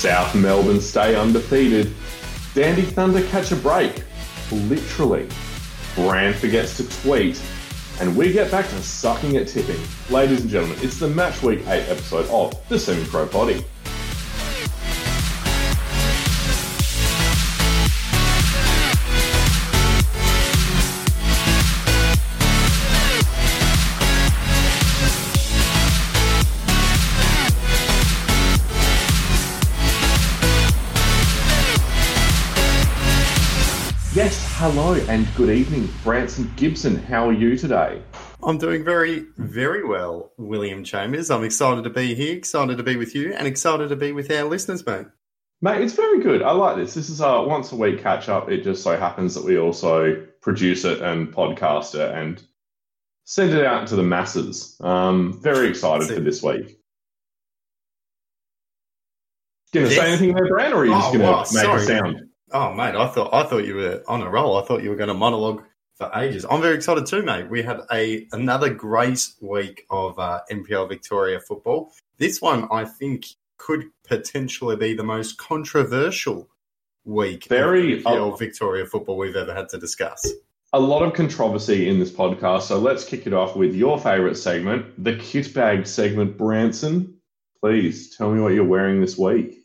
South Melbourne stay undefeated. Dandy Thunder catch a break. Literally. Brand forgets to tweet. And we get back to sucking at tipping. Ladies and gentlemen, it's the Match Week 8 episode of the Semi Pro Body. Hello and good evening, Branson Gibson. How are you today? I'm doing very, very well, William Chambers. I'm excited to be here, excited to be with you, and excited to be with our listeners, mate. Mate, it's very good. I like this. This is a once a week catch up. It just so happens that we also produce it and podcast it and send it out to the masses. Um, very excited for this week. Going to Yes. say anything there, Brand, or are you just Oh, going to wow, make sorry. a sound? Oh, mate, I thought I thought you were on a roll. I thought you were going to monologue for ages. I'm very excited too, mate. We had a another great week of uh, NPL Victoria football. This one, I think, could potentially be the most controversial week Very- of NPL Victoria football we've ever had to discuss. A lot of controversy in this podcast, so let's kick it off with your favourite segment, the kit bag segment. Branson, please tell me what you're wearing this week.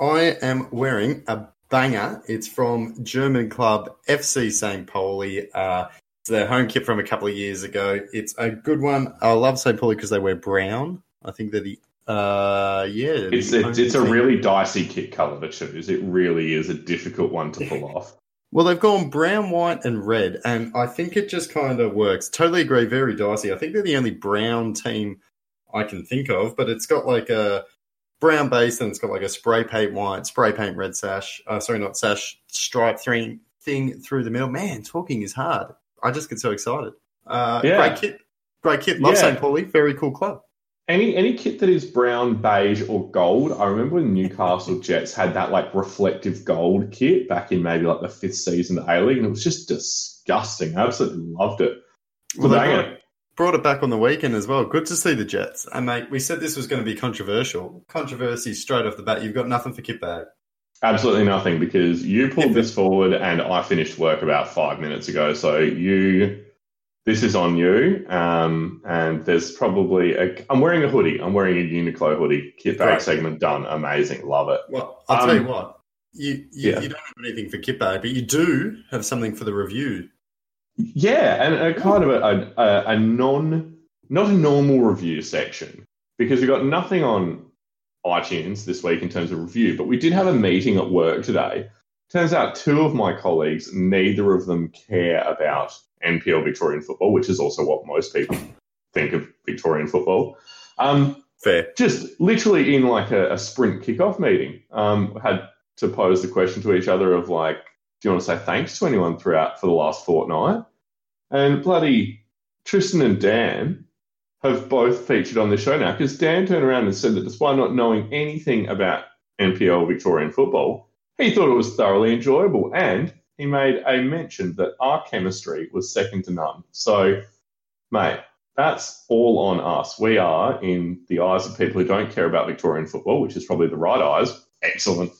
I am wearing a banger. It's from German club FC St. Pauli. Uh, it's their home kit from a couple of years ago. It's a good one. I love St. Pauli because they wear brown. I think they're the uh, yeah. It's the it's, it's a really dicey kit colour to choose. It really is a difficult one to pull off. well. They've gone brown, white, and red, and I think it just kind of works. Totally agree. Very dicey. I think they're the only brown team I can think of, but it's got like a brown base and it's got like a spray paint white, spray paint red sash. Uh, sorry, not sash, stripe thing thing through the middle. Man, talking is hard. I just get so excited. Uh, Yeah. Great kit, great kit. Love Yeah. St. Pauli. Very cool club. Any any kit that is brown, beige, or gold. I remember when Newcastle Jets had that like reflective gold kit back in maybe like the fifth season of A League, and it was just disgusting. I absolutely loved it. Well, they Banger. Brought, it back on the weekend as well. Good to see the Jets. And mate, we said this was going to be controversial. Controversy straight off the bat. You've got nothing for kit bag. Absolutely nothing because you pulled this forward and I finished work about five minutes ago. So you, this is on you. Um, and there's probably a. I'm wearing a hoodie. I'm wearing a Uniqlo hoodie. Kit bag segment done. Amazing. Love it. Well, I'll Um, tell you what. You you, yeah. you don't have anything for kit bag, but you do have something for the review. Yeah, and a kind of a, a, a non, not a normal review section because we got nothing on iTunes this week in terms of review, but we did have a meeting at work today. Turns out two of my colleagues, neither of them care about NPL Victorian football, which is also what most people think of Victorian football. Um, Fair. just literally in like a, a sprint kickoff meeting, um, had to pose the question to each other of like, do you want to say thanks to anyone throughout for the last fortnight? And bloody Tristan and Dan have both featured on the show now because Dan turned around and said that despite not knowing anything about NPL Victorian football, he thought it was thoroughly enjoyable and he made a mention that our chemistry was second to none. So, mate, that's all on us. We are, in the eyes of people who don't care about Victorian football, which is probably the right eyes, excellent.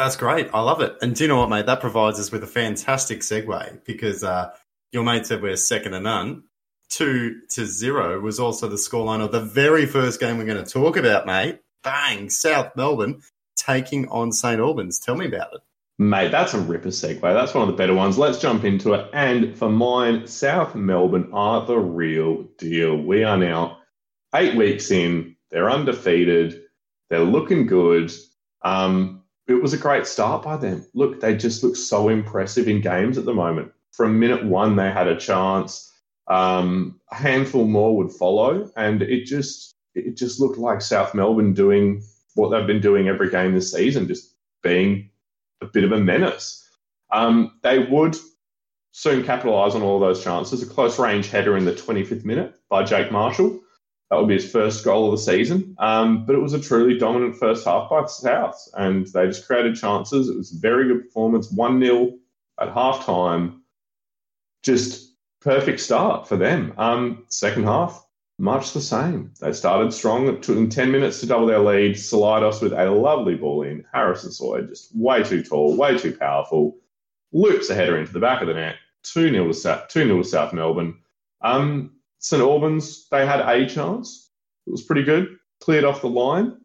That's great. I love it. And do you know what, mate? That provides us with a fantastic segue because uh, your mate said we're second to none. Two to zero was also the scoreline of the very first game we're going to talk about, mate. Bang! South Melbourne taking on St Albans. Tell me about it. Mate, that's a ripper segue. That's one of the better ones. Let's jump into it. And for mine, South Melbourne are the real deal. We are now eight weeks in. They're undefeated. They're looking good. Um, it was a great start by them. Look, they just look so impressive in games at the moment. From minute one, they had a chance. Um, a handful more would follow, and it just it just looked like South Melbourne doing what they've been doing every game this season, just being a bit of a menace. Um, they would soon capitalise on all those chances. A close range header in the 25th minute by Jake Marshall. That would be his first goal of the season. Um, but it was a truly dominant first half by the Souths, and they just created chances. It was a very good performance. 1 0 at half time. Just perfect start for them. Um, second half, much the same. They started strong. It took them 10 minutes to double their lead. Salidos with a lovely ball in. Harrison Sawyer just way too tall, way too powerful. Loops a header into the back of the net. 2 0 to, South, 2 to South Melbourne. Um, St Albans, they had a chance. It was pretty good. Cleared off the line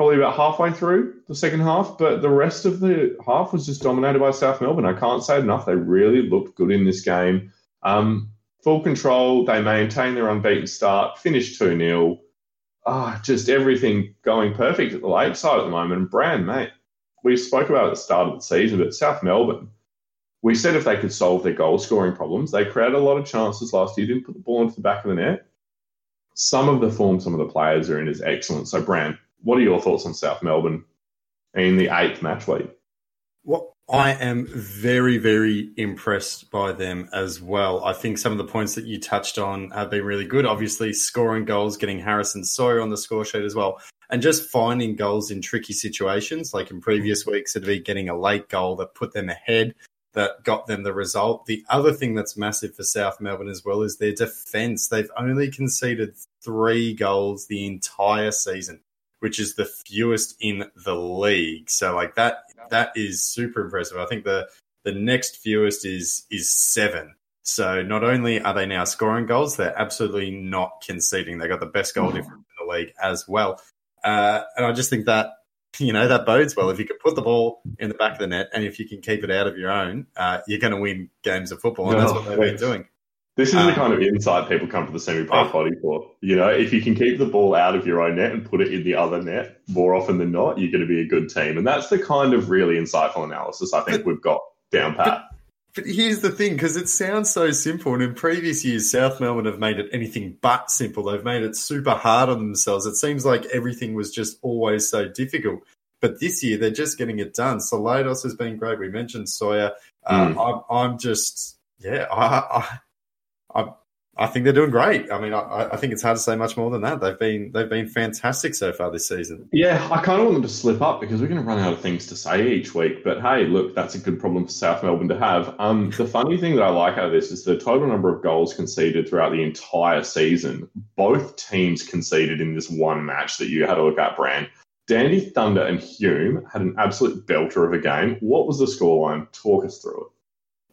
probably about halfway through the second half, but the rest of the half was just dominated by South Melbourne. I can't say enough. They really looked good in this game. Um, full control. They maintained their unbeaten start, finished 2 0. Ah, just everything going perfect at the lakeside at the moment. And Brand, mate, we spoke about at the start of the season, but South Melbourne, we said if they could solve their goal scoring problems, they created a lot of chances last year, didn't put the ball into the back of the net. Some of the form some of the players are in is excellent. So, Brand, what are your thoughts on South Melbourne in the eighth match week? Well, I am very, very impressed by them as well. I think some of the points that you touched on have been really good. Obviously, scoring goals, getting Harrison Sawyer on the score sheet as well, and just finding goals in tricky situations. Like in previous weeks, it'd be getting a late goal that put them ahead, that got them the result. The other thing that's massive for South Melbourne as well is their defence. They've only conceded three goals the entire season which is the fewest in the league. So like that that is super impressive. I think the the next fewest is is seven. So not only are they now scoring goals, they're absolutely not conceding. They got the best goal difference in the league as well. Uh, and I just think that you know that bodes well. If you can put the ball in the back of the net, and if you can keep it out of your own, uh, you're going to win games of football, and no, that's what they've been doing. This is um, the kind of insight people come to the semi-pro oh. potty for. You know, if you can keep the ball out of your own net and put it in the other net more often than not, you're going to be a good team. And that's the kind of really insightful analysis I think but, we've got down pat. But, here's the thing, because it sounds so simple, and in previous years, South Melbourne have made it anything but simple. They've made it super hard on themselves. It seems like everything was just always so difficult. But this year, they're just getting it done. Salados has been great. We mentioned Sawyer. Mm. I'm, I'm just, yeah, I, I I I think they're doing great. I mean, I, I, think it's hard to say much more than that. They've been they've been fantastic so far this season. Yeah, I kind of want them to slip up because we're going to run out of things to say each week. But hey, look, that's a good problem for South Melbourne to have. Um, the funny thing that I like out of this is the total number of goals conceded throughout the entire season. Both teams conceded in this one match that you had to look at, Brand. Dandy Thunder and Hume had an absolute belter of a game. What was the scoreline? Talk us through it.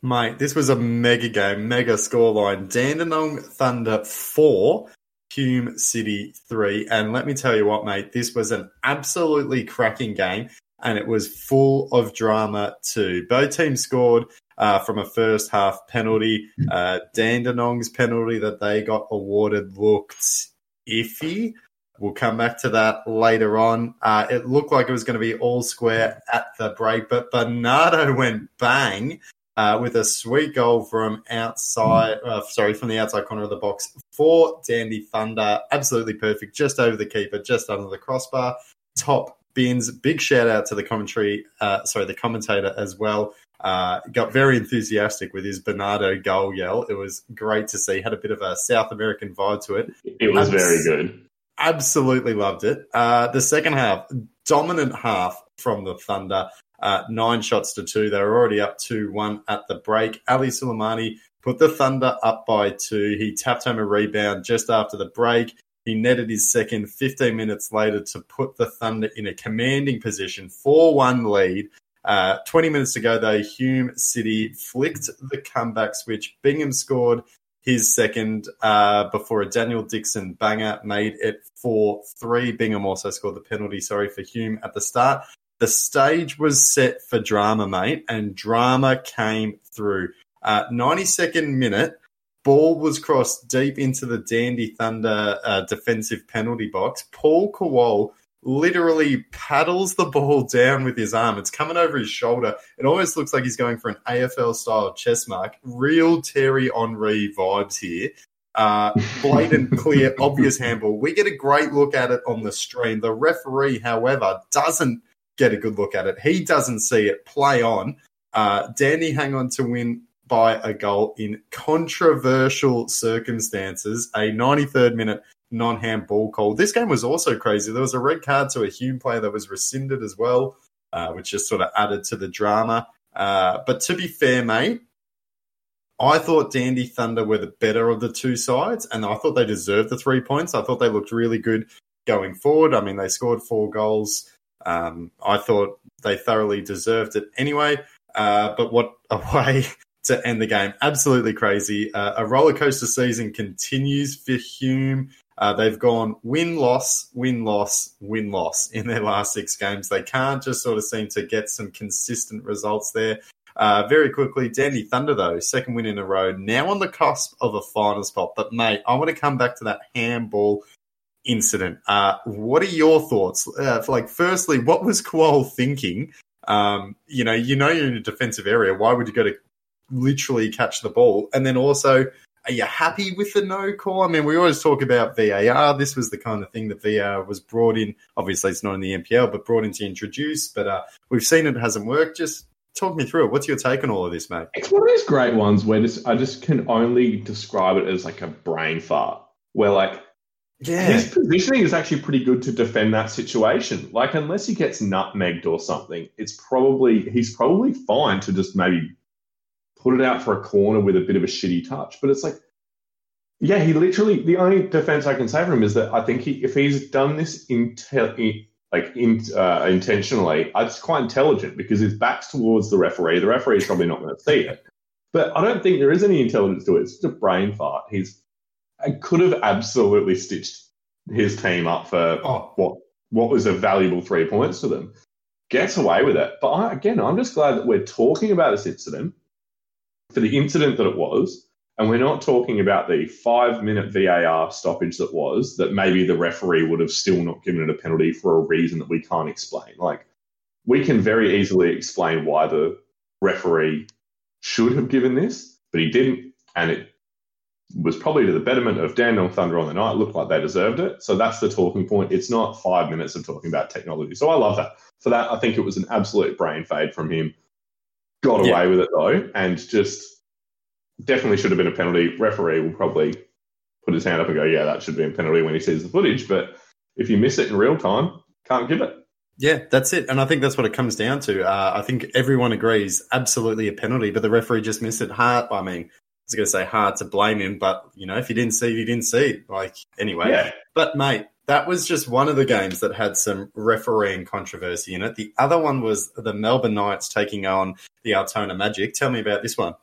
Mate, this was a mega game, mega scoreline. Dandenong Thunder 4, Hume City 3. And let me tell you what, mate, this was an absolutely cracking game and it was full of drama too. Both teams scored uh, from a first half penalty. Uh, Dandenong's penalty that they got awarded looked iffy. We'll come back to that later on. Uh, it looked like it was going to be all square at the break, but Bernardo went bang uh, with a sweet goal from outside, uh, sorry, from the outside corner of the box for Dandy Thunder. Absolutely perfect, just over the keeper, just under the crossbar. Top bins. Big shout out to the commentary, uh, sorry, the commentator as well. Uh, got very enthusiastic with his Bernardo goal yell. It was great to see. Had a bit of a South American vibe to it. It was Abs- very good. Absolutely loved it. Uh, the second half, dominant half from the Thunder. Uh, nine shots to two. They were already up 2 1 at the break. Ali Suleimani put the Thunder up by two. He tapped home a rebound just after the break. He netted his second 15 minutes later to put the Thunder in a commanding position, 4 1 lead. Uh, 20 minutes to go, though, Hume City flicked the comeback switch. Bingham scored his second uh, before a Daniel Dixon banger made it 4 3. Bingham also scored the penalty, sorry, for Hume at the start. The stage was set for drama, mate, and drama came through. Uh, 92nd minute, ball was crossed deep into the Dandy Thunder uh, defensive penalty box. Paul Kowal literally paddles the ball down with his arm. It's coming over his shoulder. It almost looks like he's going for an AFL style chest mark. Real Thierry Henry vibes here. Uh, blatant, clear, obvious handball. We get a great look at it on the stream. The referee, however, doesn't get a good look at it. He doesn't see it play on. Uh, Dandy hang on to win by a goal in controversial circumstances. A 93rd minute non hand ball call. This game was also crazy. There was a red card to a Hume player that was rescinded as well, uh, which just sort of added to the drama. Uh, but to be fair, mate, I thought Dandy Thunder were the better of the two sides, and I thought they deserved the three points. I thought they looked really good going forward. I mean, they scored four goals. Um, I thought they thoroughly deserved it anyway. Uh, but what a way to end the game! Absolutely crazy. Uh, a roller coaster season continues for Hume. Uh, they've gone win loss, win loss, win loss in their last six games. They can't just sort of seem to get some consistent results there. Uh, very quickly, Dandy Thunder, though, second win in a row, now on the cusp of a final spot. But, mate, I want to come back to that handball incident. Uh, what are your thoughts? Uh, like, firstly, what was Kuol thinking? Um, you know, you know you're in a defensive area. Why would you go to literally catch the ball? And then also, are you happy with the no call? I mean, we always talk about VAR. This was the kind of thing that VAR was brought in. Obviously, it's not in the NPL, but brought in to introduce. But uh, we've seen it hasn't worked. Just talk me through it. What's your take on all of this, mate? It's one of those great ones where just, I just can only describe it as like a brain fart, where like yeah. his positioning is actually pretty good to defend that situation. Like unless he gets nutmegged or something, it's probably he's probably fine to just maybe put it out for a corner with a bit of a shitty touch. But it's like, yeah, he literally the only defense I can say for him is that I think he if he's done this in, like in, uh, intentionally, it's quite intelligent because his back's towards the referee. The referee is probably not going to see it. But I don't think there is any intelligence to it. It's just a brain fart. He's I could have absolutely stitched his team up for oh. what what was a valuable three points to them. Gets away with it. But I, again, I'm just glad that we're talking about this incident for the incident that it was and we're not talking about the five minute VAR stoppage that was, that maybe the referee would have still not given it a penalty for a reason that we can't explain. Like, we can very easily explain why the referee should have given this, but he didn't. And it was probably to the betterment of Daniel Thunder on the night. It looked like they deserved it. So that's the talking point. It's not five minutes of talking about technology. So I love that. For that, I think it was an absolute brain fade from him. Got away yeah. with it though, and just definitely should have been a penalty. Referee will probably put his hand up and go, yeah, that should be a penalty when he sees the footage. But if you miss it in real time, can't give it. Yeah, that's it. And I think that's what it comes down to. Uh, I think everyone agrees absolutely a penalty, but the referee just missed it hard. I mean, was going to say hard to blame him, but, you know, if you didn't see you didn't see. Like, anyway. Yeah. But, mate, that was just one of the games that had some refereeing controversy in it. The other one was the Melbourne Knights taking on the Altona Magic. Tell me about this one.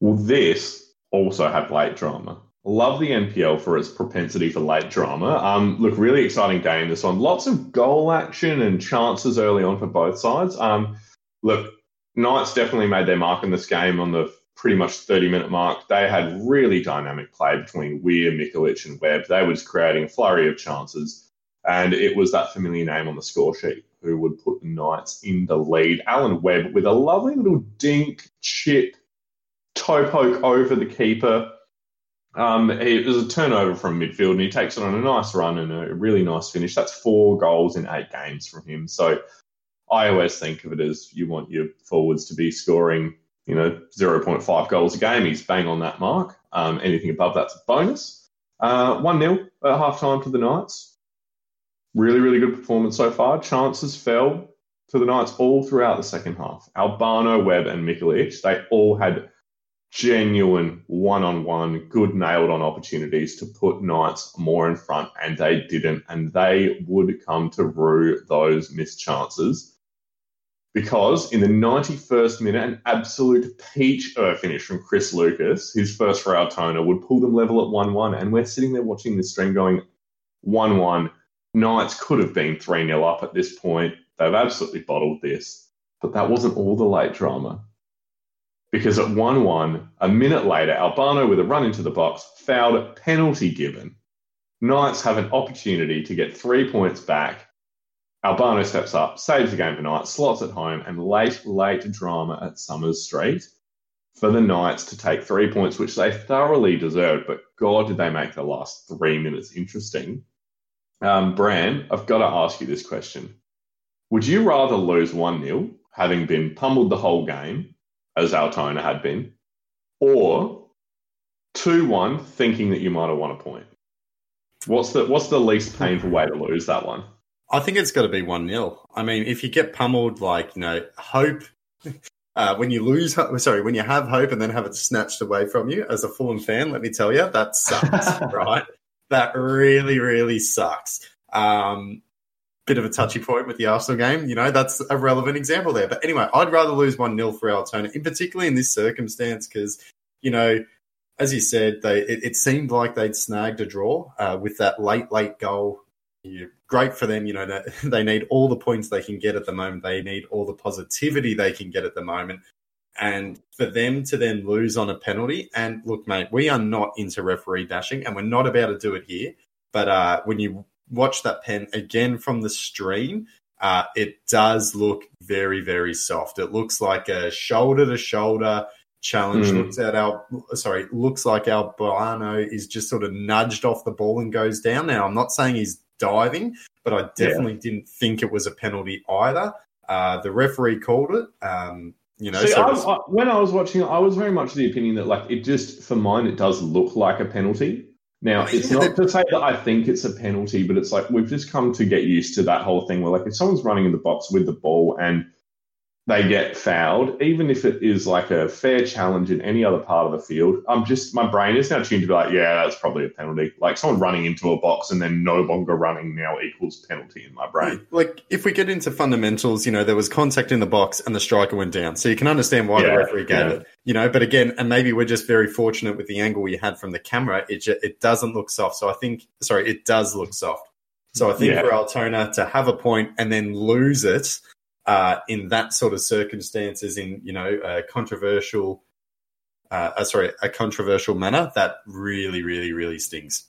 Well, this also had late drama. Love the NPL for its propensity for late drama. Um, look, really exciting game this one. Lots of goal action and chances early on for both sides. Um, look, Knights definitely made their mark in this game on the pretty much 30 minute mark. They had really dynamic play between Weir, Mikulich, and Webb. They just creating a flurry of chances. And it was that familiar name on the score sheet who would put the Knights in the lead. Alan Webb with a lovely little dink chip toe poke over the keeper. Um, it was a turnover from midfield, and he takes it on a nice run and a really nice finish. That's four goals in eight games from him. So I always think of it as you want your forwards to be scoring, you know, 0.5 goals a game. He's bang on that mark. Um, anything above that's a bonus. Uh, 1 0 at half time to the Knights. Really, really good performance so far. Chances fell to the Knights all throughout the second half. Albano, Webb, and Mikulich, they all had genuine one on one, good nailed on opportunities to put Knights more in front, and they didn't. And they would come to rue those missed chances. Because in the 91st minute, an absolute peach uh, finish from Chris Lucas, his first for Altona, would pull them level at 1 1. And we're sitting there watching this stream going 1 1. Knights could have been 3 0 up at this point. They've absolutely bottled this. But that wasn't all the late drama because at 1 1, a minute later, Albano with a run into the box, fouled, penalty given. Knights have an opportunity to get three points back. Albano steps up, saves the game for Knights, slots at home, and late, late drama at Somers Street for the Knights to take three points, which they thoroughly deserved. But God, did they make the last three minutes interesting. Um, Bram, I've got to ask you this question. Would you rather lose 1 0, having been pummeled the whole game, as Altona had been, or 2 1 thinking that you might have won a point? What's the what's the least painful way to lose that one? I think it's got to be 1 0. I mean, if you get pummeled, like, you know, hope. Uh, when you lose, sorry, when you have hope and then have it snatched away from you as a Fulham fan, let me tell you, that sucks, right? That really, really sucks. Um, bit of a touchy point with the Arsenal game. You know, that's a relevant example there. But anyway, I'd rather lose 1 0 for our Altona, in particularly in this circumstance, because, you know, as you said, they it, it seemed like they'd snagged a draw uh, with that late, late goal. Great for them. You know, they need all the points they can get at the moment. They need all the positivity they can get at the moment. And for them to then lose on a penalty, and look, mate, we are not into referee dashing, and we're not about to do it here. But uh, when you watch that pen again from the stream, uh, it does look very, very soft. It looks like a shoulder to shoulder challenge. Mm. Looks at our sorry, looks like Albano is just sort of nudged off the ball and goes down. Now I'm not saying he's diving, but I definitely yeah. didn't think it was a penalty either. Uh, the referee called it. Um, you know, See, so I, I, when I was watching, I was very much the opinion that, like, it just for mine, it does look like a penalty. Now, it's not to say that I think it's a penalty, but it's like we've just come to get used to that whole thing where, like, if someone's running in the box with the ball and they get fouled, even if it is like a fair challenge in any other part of the field. I'm just my brain is now tuned to be like, yeah, that's probably a penalty. Like someone running into a box and then no longer running now equals penalty in my brain. Like if we get into fundamentals, you know, there was contact in the box and the striker went down, so you can understand why yeah, the referee gave yeah. it. You know, but again, and maybe we're just very fortunate with the angle we had from the camera. It just, it doesn't look soft. So I think, sorry, it does look soft. So I think yeah. for Altona to have a point and then lose it uh, in that sort of circumstances, in you know a controversial, uh, uh, sorry, a controversial manner, that really, really, really stings.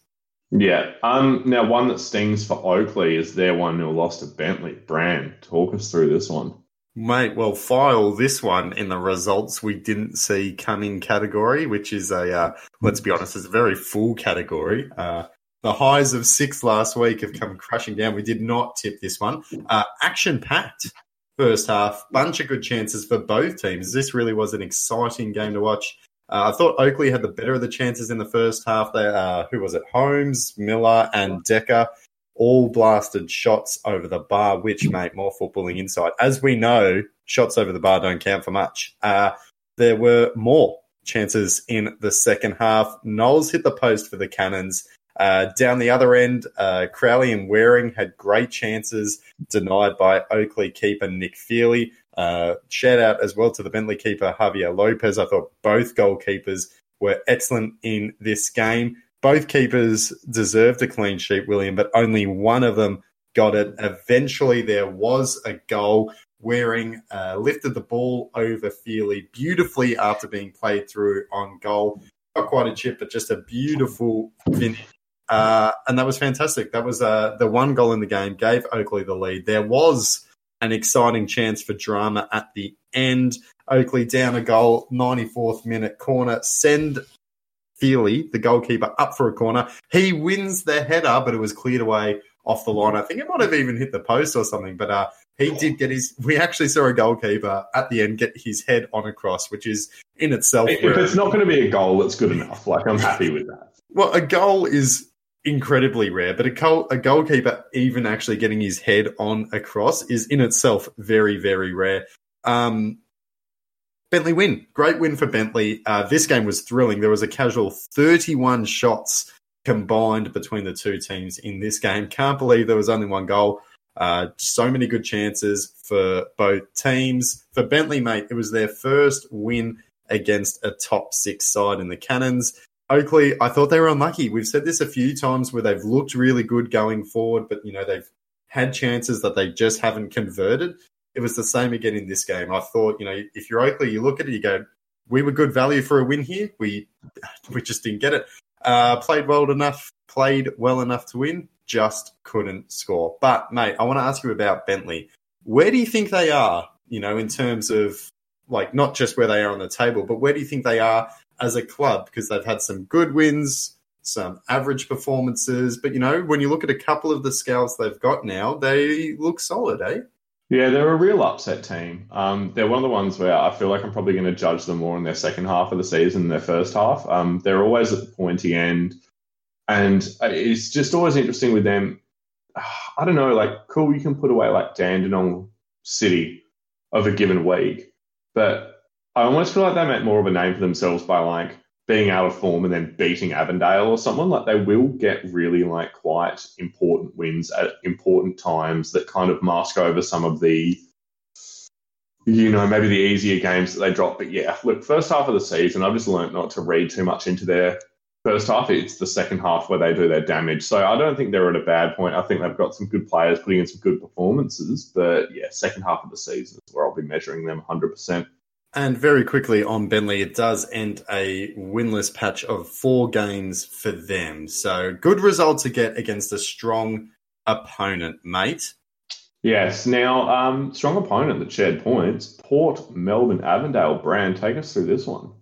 Yeah. Um. Now, one that stings for Oakleigh is their one 0 lost to Bentleigh. Bran, talk us through this one. Mate, well, file this one in the results we didn't see coming category, which is a, uh, let's be honest, it's a very full category. Uh, the highs of six last week have come crashing down. We did not tip this one. Uh, action packed first half. Bunch of good chances for both teams. This really was an exciting game to watch. Uh, I thought Oakleigh had the better of the chances in the first half. There, uh, who was it? Holmes, Miller, and Decker all blasted shots over the bar, which made more footballing inside. As we know, shots over the bar don't count for much. Uh, there were more chances in the second half. Knowles hit the post for the Cannons. Uh, down the other end, uh, Crowley and Waring had great chances denied by Oakleigh keeper Nick Feely. Uh, shout out as well to the Bentleigh keeper Javier Lopez. I thought both goalkeepers were excellent in this game. Both keepers deserved a clean sheet, William, but only one of them got it. Eventually, there was a goal. Waring uh, lifted the ball over Feely beautifully after being played through on goal. Not quite a chip, but just a beautiful finish uh, and that was fantastic. That was uh, the one goal in the game, gave Oakleigh the lead. There was an exciting chance for drama at the end. Oakleigh down a goal, 94th minute corner. Send Feely, the goalkeeper, up for a corner. He wins the header, but it was cleared away off the line. I think it might have even hit the post or something, but uh, he did get his. We actually saw a goalkeeper at the end get his head on a cross, which is in itself. If it's not going to be a goal, that's good enough. Like I'm happy with that. Well, a goal is incredibly rare, but a, goal, a goalkeeper even actually getting his head on a cross is in itself very, very rare. Um, Bentleigh win. Great win for Bentleigh. Uh, this game was thrilling. There was a casual 31 shots combined between the two teams in this game. Can't believe there was only one goal. Uh, so many good chances for both teams. For Bentleigh, mate, it was their first win against a top six side in the Cannons. Oakleigh, I thought they were unlucky. We've said this a few times where they've looked really good going forward, but you know they've had chances that they just haven't converted. It was the same again in this game. I thought, you know, if you're Oakleigh, you look at it, you go, "We were good value for a win here. We we just didn't get it. Uh, played well enough, played well enough to win, just couldn't score." But mate, I want to ask you about Bentleigh. Where do you think they are? You know, in terms of like not just where they are on the table, but where do you think they are as a club because they've had some good wins, some average performances. But you know, when you look at a couple of the scouts they've got now, they look solid, eh? Yeah, they're a real upset team. Um, they're one of the ones where I feel like I'm probably going to judge them more in their second half of the season than their first half. Um, they're always at the pointy end, and it's just always interesting with them. I don't know, like cool, you can put away like Dandenong City of a given week, but I almost feel like they make more of a name for themselves by like being out of form and then beating Avondale or someone. Like they will get really like quite important wins at important times that kind of mask over some of the you know, maybe the easier games that they drop. But yeah, look, first half of the season, I've just learned not to read too much into their first half. It's the second half where they do their damage. So I don't think they're at a bad point. I think they've got some good players putting in some good performances. But yeah, second half of the season is where I'll be measuring them 100%. And very quickly on Bentleigh, it does end a winless patch of four games for them. So good result to get against a strong opponent, mate. Yes. Now, um, strong opponent that shared points. Port Melbourne Avondale. Brand, take us through this one.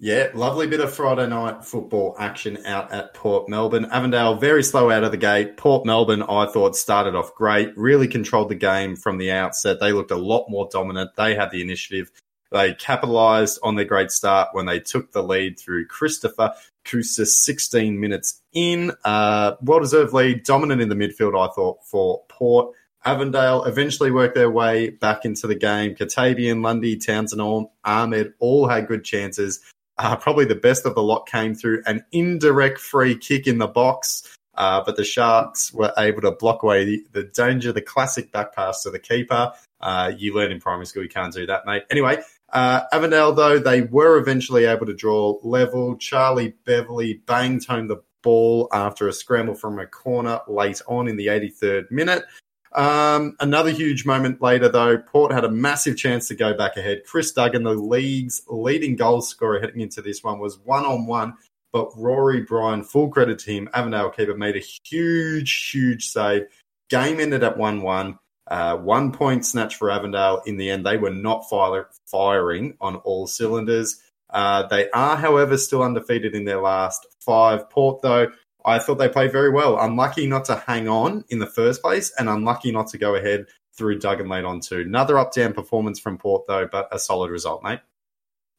Yeah, lovely bit of Friday night football action out at Port Melbourne. Avondale very slow out of the gate. Port Melbourne, I thought, started off great, really controlled the game from the outset. They looked a lot more dominant. They had the initiative. They capitalised on their great start when they took the lead through Christopher Kusa 16 minutes in. Uh, well deserved lead, dominant in the midfield, I thought, for Port. Avondale eventually worked their way back into the game. Katavian, Lundy, Townsend, Ahmed all had good chances. Uh, probably the best of the lot came through an indirect free kick in the box, uh, but the Sharks were able to block away the, the danger, the classic back pass to the keeper. Uh, you learn in primary school you can't do that, mate. Anyway, uh, though, they were eventually able to draw level. Charlie Beverley banged home the ball after a scramble from a corner late on in the 83rd minute. Um, another huge moment later, though, Port had a massive chance to go back ahead. Chris Duggan, the league's leading goal scorer heading into this one, was one on one. But Rory Bryan, full credit to him, Avondale keeper, made a huge, huge save. Game ended at 1 1. Uh, one point snatch for Avondale in the end. They were not fire- firing on all cylinders. Uh, they are, however, still undefeated in their last five. Port, though, I thought they played very well. Unlucky not to hang on in the first place and unlucky not to go ahead through Duggan late on too. Another up down performance from Port, though, but a solid result, mate.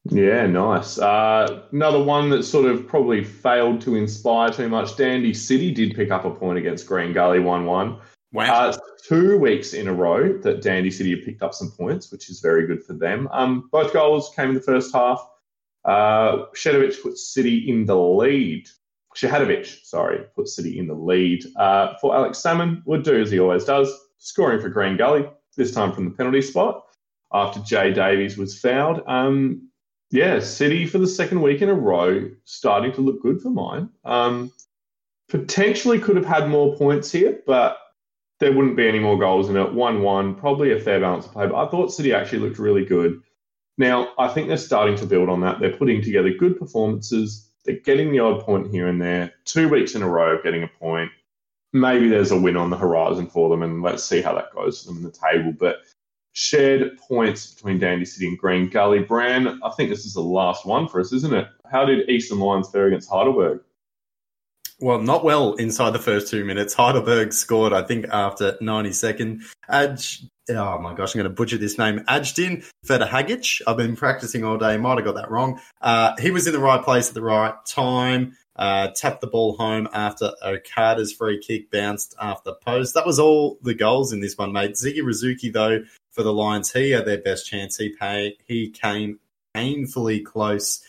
Yeah, nice. Uh, another one that sort of probably failed to inspire too much. Dandy City did pick up a point against Green Gully 1 1. Wow. Uh, two weeks in a row that Dandy City have picked up some points, which is very good for them. Um, both goals came in the first half. Uh, put City in the lead. Shahadovic, sorry, put City in the lead. Uh, for Alex Salmon, would do as he always does, scoring for Green Gully, this time from the penalty spot after Jay Davies was fouled. Um, yeah, City for the second week in a row, starting to look good for mine. Um, potentially could have had more points here, but there wouldn't be any more goals in it. 1 1, probably a fair balance of play. But I thought City actually looked really good. Now, I think they're starting to build on that. They're putting together good performances. They're getting the odd point here and there. Two weeks in a row of getting a point. Maybe there's a win on the horizon for them, and let's see how that goes for them in the table. But shared points between Dandy City and Green Gully. Bran, I think this is the last one for us, isn't it? How did Eastern Lions fare against Heidelberg? Well, not well inside the first two minutes. Heidelberg scored, I think, after 90 second. Aj, oh my gosh, I'm going to butcher this name. Ajdin Federhagic. I've been practicing all day. Might have got that wrong. Uh, he was in the right place at the right time. Uh, tapped the ball home after Okada's free kick bounced after post. That was all the goals in this one, mate. Ziggy Rizuki, though, for the Lions, he had their best chance. He pay, he came painfully close.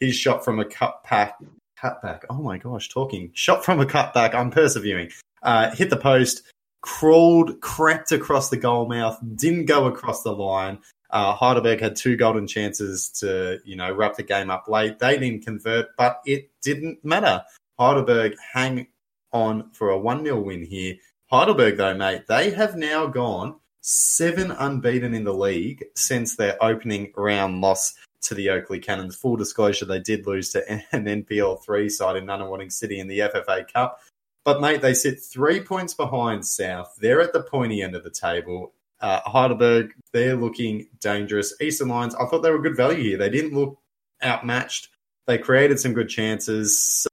His shot from a cut pack cutback. Oh my gosh, talking. Shot from a cutback. I'm persevering. Uh, hit the post, crawled, crept across the goal mouth, didn't go across the line. Uh, Heidelberg had two golden chances to, you know, wrap the game up late. They didn't convert, but it didn't matter. Heidelberg hang on for a 1 0 win here. Heidelberg, though, mate, they have now gone seven unbeaten in the league since their opening round loss to the Oakleigh Cannons. Full disclosure, they did lose to an NPL three side in Nunawading City in the FFA Cup. But mate, they sit three points behind South. They're at the pointy end of the table. Uh, Heidelberg, they're looking dangerous. Eastern Lions, I thought they were good value here. They didn't look outmatched. They created some good chances.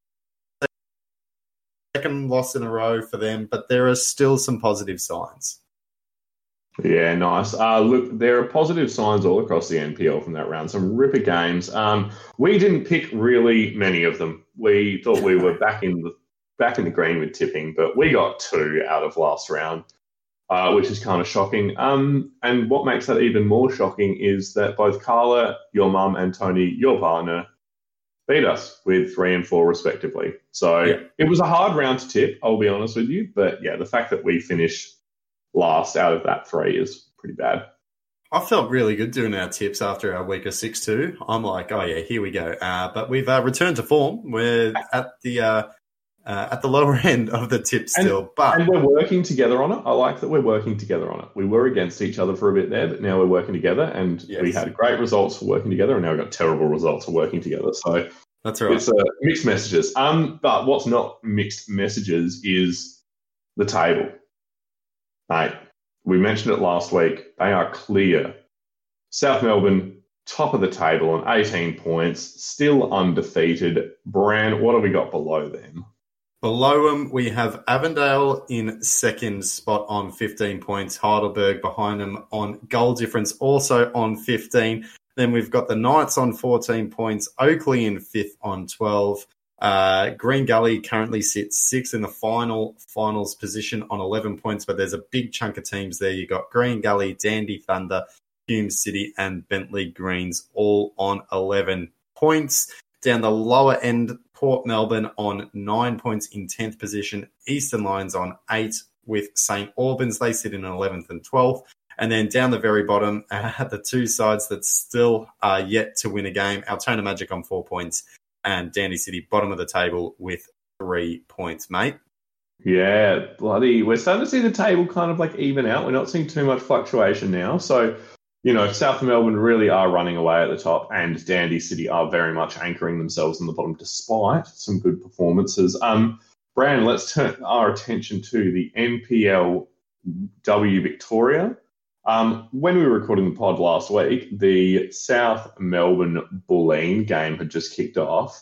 Second loss in a row for them, but there are still some positive signs. Yeah, nice. Uh, look, there are positive signs all across the NPL from that round. Some ripper games. Um, we didn't pick really many of them. We thought we were back in the back in the green with tipping, but we got two out of last round. uh, which is kind of shocking. Um, and what makes that even more shocking is that both Carla, your mum, and Tony, your partner, beat us with three and four respectively. So Yeah. it was a hard round to tip, I'll be honest with you. But yeah, the fact that we finished last out of that three is pretty bad. I felt really good doing our tips after our week of six two. I'm like, oh yeah, here we go. Uh, but we've uh, returned to form. We're at the uh, uh, at the lower end of the tip still, but And we're working together on it. I like that we're working together on it. We were against each other for a bit there, but now we're working together, and Yes. we had great results for working together, and now we've got terrible results for working together. So that's right. it's uh, mixed messages. Um, but what's not mixed messages is the table. Mate, we mentioned it last week. They are clear. South Melbourne, top of the table on 18 points, still undefeated. Bran, what have we got below them? Below them, we have Avondale in second spot on 15 points. Heidelberg behind them on goal difference, also on 15. Then we've got the Knights on 14 points. Oakleigh in fifth on 12. Uh, Green Gully currently sits sixth in the final finals position on 11 points, but there's a big chunk of teams there. You've got Green Gully, Dandy Thunder, Hume City, and Bentleigh Greens all on 11 points. Down the lower end, Port Melbourne on nine points in 10th position. Eastern Lions on eight with St. Albans. They sit in 11th and 12th. And then down the very bottom, uh, the two sides that still are yet to win a game Altona Magic on four points and Dandy City, bottom of the table with three points, mate. Yeah, bloody. We're starting to see the table kind of like even out. We're not seeing too much fluctuation now. So, you know, South Melbourne really are running away at the top, and Dandy City are very much anchoring themselves in the bottom despite some good performances. Um, Brand, let's turn our attention to the NPL W Victoria. Um, when we were recording the pod last week, the South Melbourne Bulleen game had just kicked off.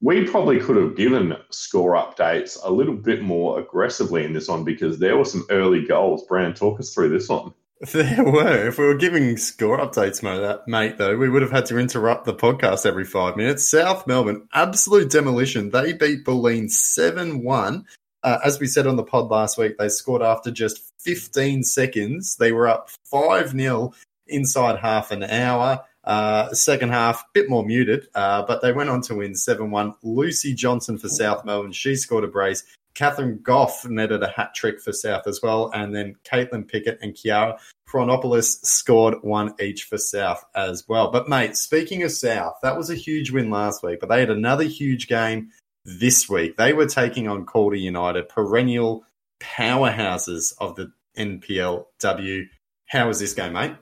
We probably could have given score updates a little bit more aggressively in this one because there were some early goals. Brand, talk us through this one. There were. If we were giving score updates, mate, though, we would have had to interrupt the podcast every five minutes. South Melbourne, absolute demolition. They beat Bulleen 7 1. Uh, as we said on the pod last week, they scored after just 15 seconds. They were up 5 0 inside half an hour. Uh, second half, a bit more muted, uh, but they went on to win 7 1. Lucy Johnson for South Melbourne, she scored a brace. Catherine Goff netted a hat trick for South as well. And then Caitlin Pickett and Kiara Chronopoulos scored one each for South as well. But, mate, speaking of South, that was a huge win last week, but they had another huge game this week. They were taking on Calder United, perennial powerhouses of the NPLW. How was this game, mate?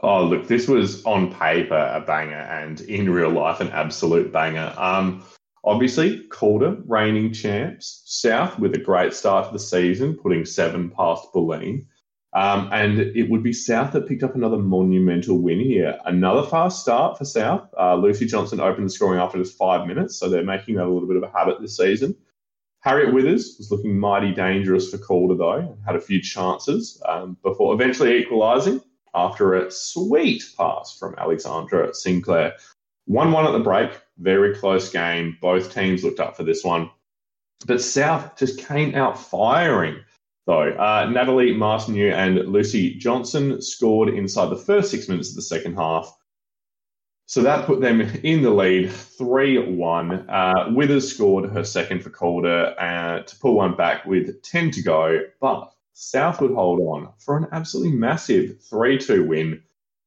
Oh, look, this was on paper a banger and in real life an absolute banger. Um, obviously, Calder, reigning champs, South with a great start to the season, putting seven past Bulleen. Um, and it would be South that picked up another monumental win here. Another fast start for South. Uh, Lucy Johnson opened the scoring after just five minutes, so they're making that a little bit of a habit this season. Harriet Withers was looking mighty dangerous for Calder, though, had a few chances um, before eventually equalising after a sweet pass from Alexandra Sinclair. 1 1 at the break, very close game. Both teams looked up for this one. But South just came out firing, though. Uh, Natalie Martineau and Lucy Johnson scored inside the first six minutes of the second half. So that put them in the lead 3 1. Uh, Withers scored her second for Calder uh, to pull one back with 10 to go. But South would hold on for an absolutely massive 3 2 win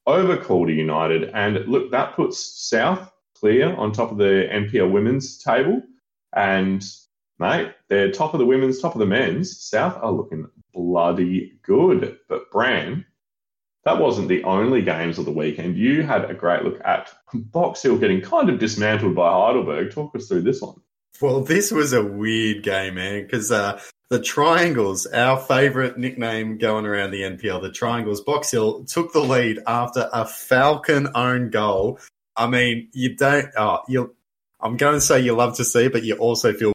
over Calder United. And look, that puts South clear on top of the NPL women's table. And, mate, they're top of the women's, top of the men's. South are looking bloody good. But, Bran, that wasn't the only games of the weekend. You had a great look at Box Hill getting kind of dismantled by Heidelberg. Talk us through this one. Well, this was a weird game, man, because uh, the Triangles, our favourite nickname going around the NPL, the Triangles, Box Hill took the lead after a Falcon own goal. I mean, you don't, oh, you I'm going to say you love to see, but you also feel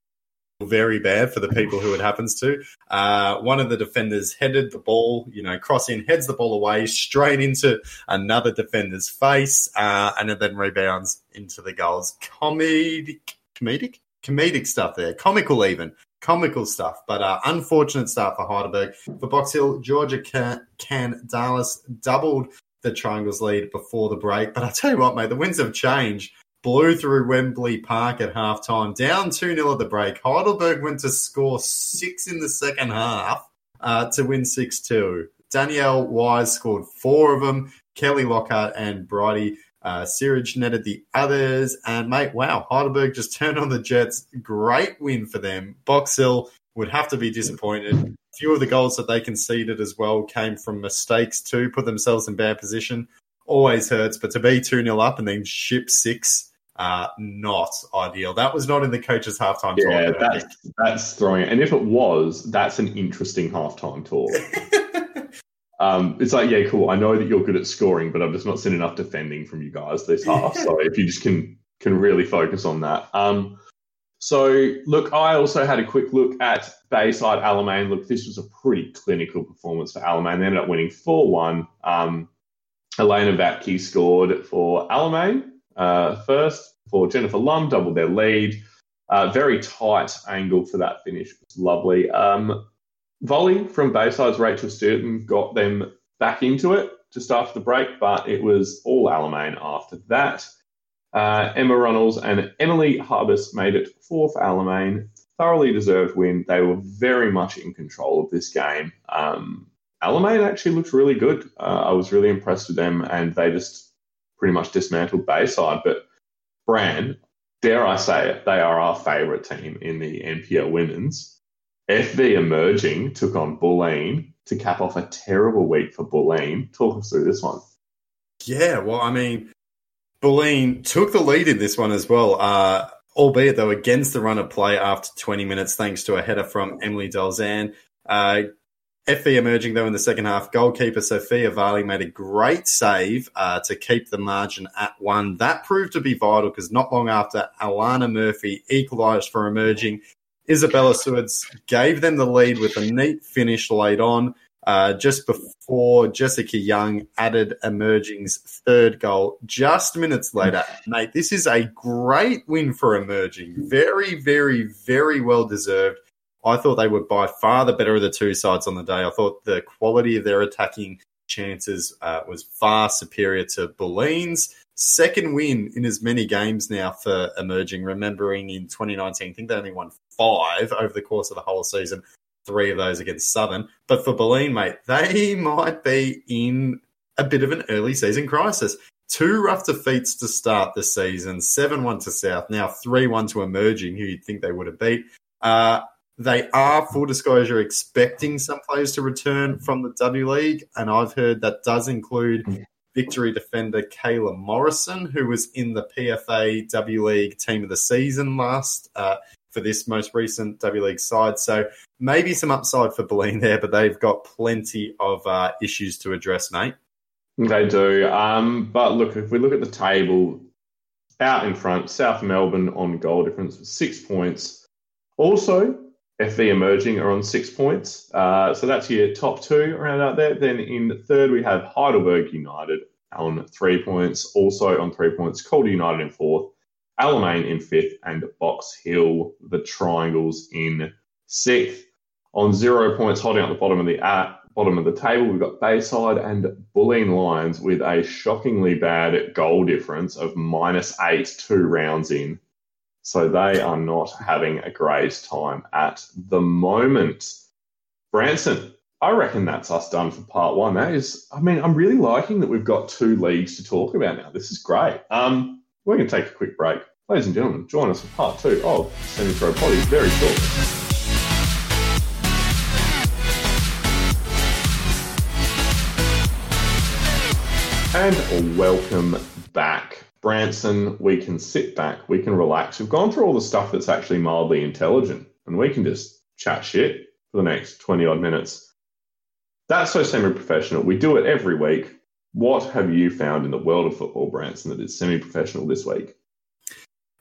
very bad for the people who it happens to. Uh, one of the defenders headed the ball, you know, cross in, heads the ball away straight into another defender's face, uh, and it then rebounds into the goals. Comedic, comedic, comedic stuff there, comical even, comical stuff, but uh, unfortunate start for Heidelberg. For Box Hill, Georgia can, can Dallas doubled the Triangles lead before the break. But I tell you what, mate, the winds have changed. Blew through Wembley Park at halftime, down 2 0 at the break. Heidelberg went to score six in the second half uh, to win 6 2. Danielle Wise scored four of them. Kelly Lockhart and Bridie uh, Searage netted the others. And, mate, wow, Heidelberg just turned on the Jets. Great win for them. Box Hill would have to be disappointed. A few of the goals that they conceded as well came from mistakes too, put themselves in bad position. Always hurts, but to be 2 0 up and then ship six, uh, not ideal. That was not in the coach's halftime yeah, talk. Yeah, that's, that's throwing it. And if it was, that's an interesting halftime talk. Um, it's like, yeah, cool. I know that you're good at scoring, but I've just not seen enough defending from you guys this half. so if you just can can really focus on that. Um, so look, I also had a quick look at Bayside Alamein. Look, this was a pretty clinical performance for Alamein. They ended up winning four one. Um, Elena Vatke scored for Alamein uh, first for Jennifer Lum, doubled their lead. Uh, very tight angle for that finish. It was lovely. Um, volley from Bayside's Rachel Sturton got them back into it just after the break, but it was all Alamein after that. Uh, Emma Runnels and Emily Harbus made it fourth Alamein. Thoroughly deserved win. They were very much in control of this game. Um, Alamein actually looked really good. Uh, I was really impressed with them, and they just pretty much dismantled Bayside. But Bran, dare I say it, they are our favourite team in the NPL Women's. FV Emerging took on Bulleen to cap off a terrible week for Bulleen. Talk us through this one. Yeah, well, I mean, Bulleen took the lead in this one as well, uh, albeit though against the run of play after 20 minutes, thanks to a header from Emily Dolzan. Uh, FV emerging though in the second half, goalkeeper Sophia Varley made a great save uh, to keep the margin at one. That proved to be vital because not long after, Alana Murphy equalised for emerging Isabella Swords gave them the lead with a neat finish late on. Uh, just before Jessica Young added Emerging's third goal just minutes later. Mate, this is a great win for Emerging. Very, very, very well deserved. I thought they were by far the better of the two sides on the day. I thought the quality of their attacking chances uh, was far superior to Bulleen's second win in as many games now for Emerging. Remembering in 2019, I think they only won five over the course of the whole season, three of those against Southern. But for Bulleen, mate, they might be in a bit of an early season crisis. Two rough defeats to start the season 7 1 to South, now 3 1 to Emerging, who you'd think they would have beat. Uh, they are, full disclosure, expecting some players to return from the W League, and I've heard that does include victory defender Kayla Morrison, who was in the PFA W League Team of the Season last uh, for this most recent W League side. So maybe some upside for Bulleen there, but they've got plenty of uh, issues to address, mate. They do. Um, but look, if we look at the table, out in front, South Melbourne on goal difference with six points. Also, FV Emerging are on six points. Uh, so that's your top two around out there. Then in third, we have Heidelberg United on three points. Also on three points, Calder United in fourth. Alamein in fifth, and Box Hill, the Triangles in sixth. On zero points, holding up the bottom of the uh, bottom of the table, we've got Bayside and Bulleen Lions with a shockingly bad goal difference of minus eight two rounds in. So they are not having a great time at the moment. Branson, I reckon that's us done for part one. That is, I mean, I'm really liking that we've got two leagues to talk about now. This is great. Um, we're going to take a quick break. Ladies and gentlemen, join us for part two of Semi Pro Potty very short. And welcome back. Branson, we can sit back, we can relax. We've gone through all the stuff that's actually mildly intelligent, and we can just chat shit for the next 20 odd minutes. That's so semi professional. We do it every week. What have you found in the world of football, Branson, that is semi professional this week?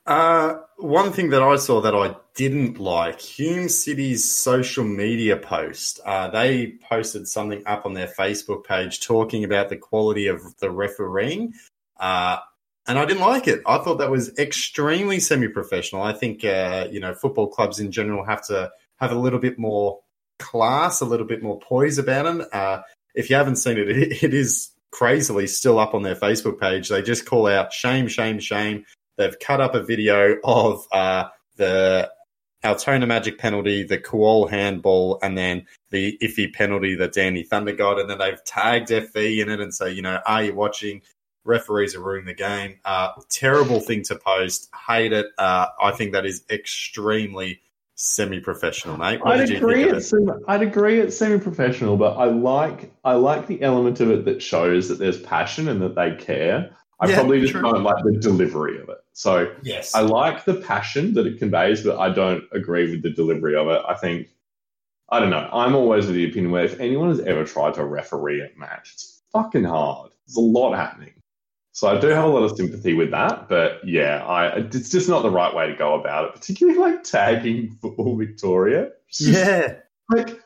Uh, one thing that I saw that I didn't like, Hume City's social media post. Uh, they posted something up on their Facebook page talking about the quality of the refereeing. Uh, and I didn't like it. I thought that was extremely semi-professional. I think uh, you know football clubs in general have to have a little bit more class, a little bit more poise about them. Uh, if you haven't seen it, it, it is crazily still up on their Facebook page. They just call out shame, shame, shame. They've cut up a video of uh, the Altona Magic penalty, the Kuol handball, and then the iffy penalty that Dandy Thunder got. And then they've tagged FV in it and say, you know, are you watching? Referees are ruining the game. Uh, terrible thing to post. Hate it. Uh, I think that is extremely semi-professional, mate. What I'd agree. It's I'd agree. It's semi-professional, but I like I like the element of it that shows that there's passion and that they care. I yeah, probably just true. don't like the delivery of it. So yes, I like the passion that it conveys, but I don't agree with the delivery of it. I think I don't know. I'm always of the opinion where if anyone has ever tried to referee a match, it's fucking hard. There's a lot happening. So I do have a lot of sympathy with that, but yeah, I it's just not the right way to go about it. Particularly like tagging Football Victoria. Yeah, like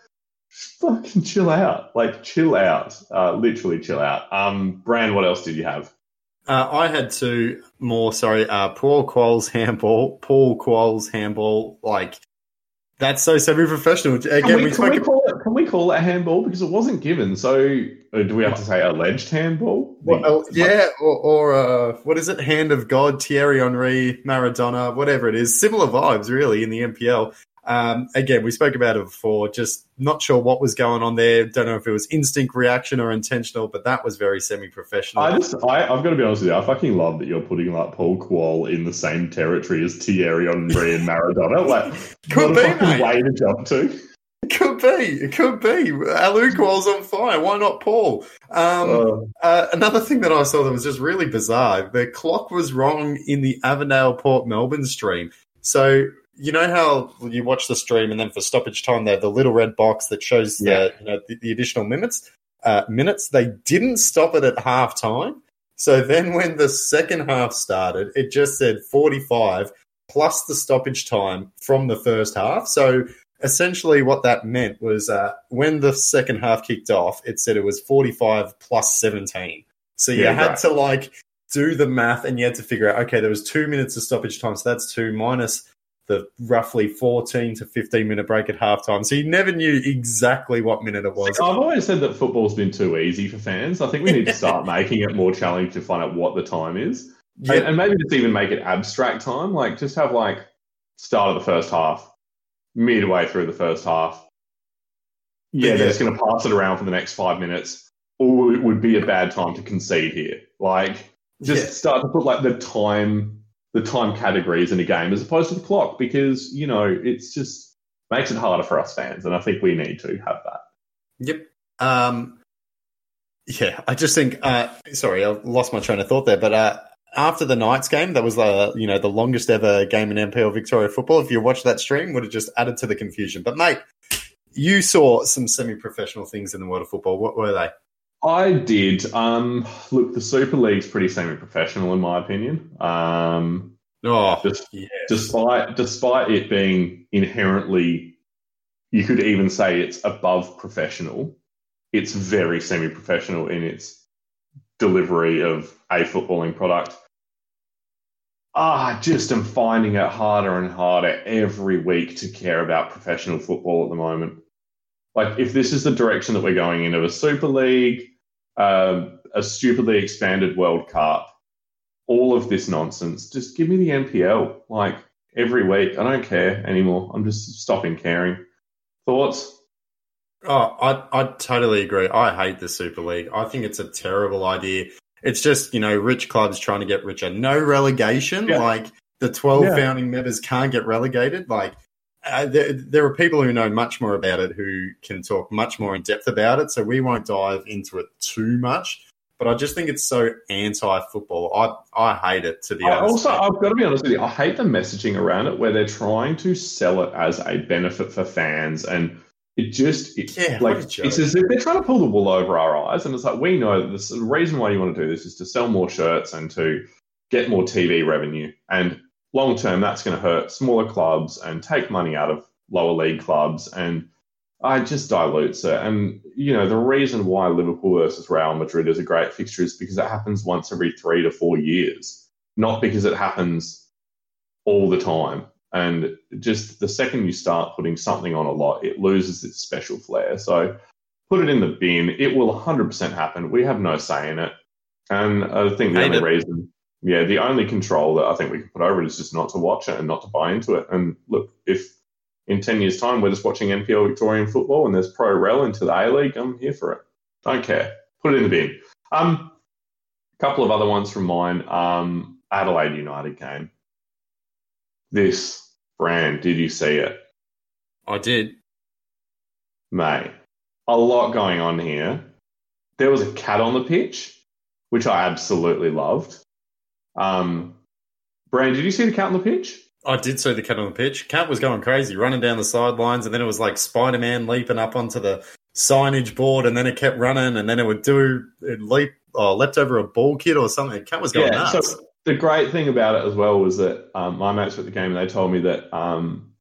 fucking chill out. Like chill out. Uh, literally chill out. Um, Brand, what else did you have? Uh, I had two more. Sorry, uh, Paul Kuol's handball. Paul Kuol's handball. Like that's so semi-professional. Again, can we, we, can we call it? Can we call it a handball because it wasn't given? So uh, do we have to say alleged handball? Well, uh, yeah, or, or uh, what is it? Hand of God, Thierry Henry, Maradona, whatever it is. Similar vibes, really, in the NPL. Um, again, we spoke about it before. Just not sure what was going on there. Don't know if it was instinct reaction or intentional, but that was very semi-professional. I just, I, have got to be honest with you. I fucking love that you're putting like Paul Kuol in the same territory as Thierry Henry and Maradona. Like, could be mate. way to jump to. It could be. It could be. Alou Kuol's on fire. Why not Paul? Um, uh, uh, another thing that I saw that was just really bizarre. The clock was wrong in the Avondale Port Melbourne stream. So you know how you watch the stream and then for stoppage time they have the little red box that shows yeah. the you know the, the additional minutes uh, minutes they didn't stop it at half time so then when the second half started it just said 45 plus the stoppage time from the first half so essentially what that meant was uh, when the second half kicked off it said it was 45 plus 17 so you yeah, had right. to like do the math and you had to figure out okay there was two minutes of stoppage time so that's two minus the roughly 14 to 15 minute break at halftime. So you never knew exactly what minute it was. I've always said that football's been too easy for fans. I think we need to start making it more challenging to find out what the time is. Yeah. And, and maybe just even make it abstract time. Like just have like start of the first half, midway through the first half. Yeah, yeah. they're just going to pass it around for the next five minutes. Or it would be a bad time to concede here. Like, just yeah. start to put like the time the time categories in a game as opposed to the clock because you know it's just makes it harder for us fans, and I think we need to have that. Yep. Um, yeah, I just think. Uh, sorry, I lost my train of thought there, but uh, after the Knights game, that was uh, you know the longest ever game in NPL Victoria football. If you watched that stream, would have just added to the confusion. But mate, you saw some semi-professional things in the world of football. What were they? I did. Um, look, the Super League's pretty semi-professional in my opinion. Um, oh, just, yes. despite despite it being inherently, you could even say it's above professional. It's very semi-professional in its delivery of a footballing product. Ah, I just am finding it harder and harder every week to care about professional football at the moment like if this is the direction that we're going in of a Super League, um, a stupidly expanded World Cup, all of this nonsense, just give me the NPL like every week. I don't care anymore. I'm just stopping caring. Thoughts? Oh, I I totally agree. I hate the Super League. I think it's a terrible idea. It's just you know rich clubs trying to get richer. No relegation. Yeah. Like the twelve yeah. founding members can't get relegated. Like uh, there, there, are people who know much more about it who can talk much more in depth about it. So we won't dive into it too much. But I just think it's so anti-football. I I hate it to be I honest. Also, I've got to be honest with you. I hate the messaging around it where they're trying to sell it as a benefit for fans, and it just it, yeah, like it's as if they're trying to pull the wool over our eyes. And it's like we know that the reason why you want to do this is to sell more shirts and to get more TV revenue. And long term, that's going to hurt smaller clubs and take money out of lower league clubs. And I just dilutes it. And, you know, the reason why Liverpool versus Real Madrid is a great fixture is because it happens once every three to four years, not because it happens all the time. And just the second you start putting something on a lot, it loses its special flair. So put it in the bin. It will 100% happen. We have no say in it. And I think the Hate only it. reason, yeah, the only control that I think we can put over it is just not to watch it and not to buy into it. And look, if in 10 years' time we're just watching NPL Victorian football and there's pro rel into the A League, I'm here for it. Don't care. Put it in the bin. Um, a couple of other ones from mine. Um, Adelaide United game. This brand, did you see it? I did. Mate, a lot going on here. There was a cat on the pitch, which I absolutely loved. Um, Brand, did you see the cat on the pitch? I did see the cat on the pitch. Cat was going crazy, running down the sidelines, and then it was like Spider Man leaping up onto the signage board, and then it kept running, and then it would do it leap, oh, leapt over a ball kid or something. Cat was going Yeah, nuts. so- The great thing about it as well was that um, my mates were at the game and they told me that um,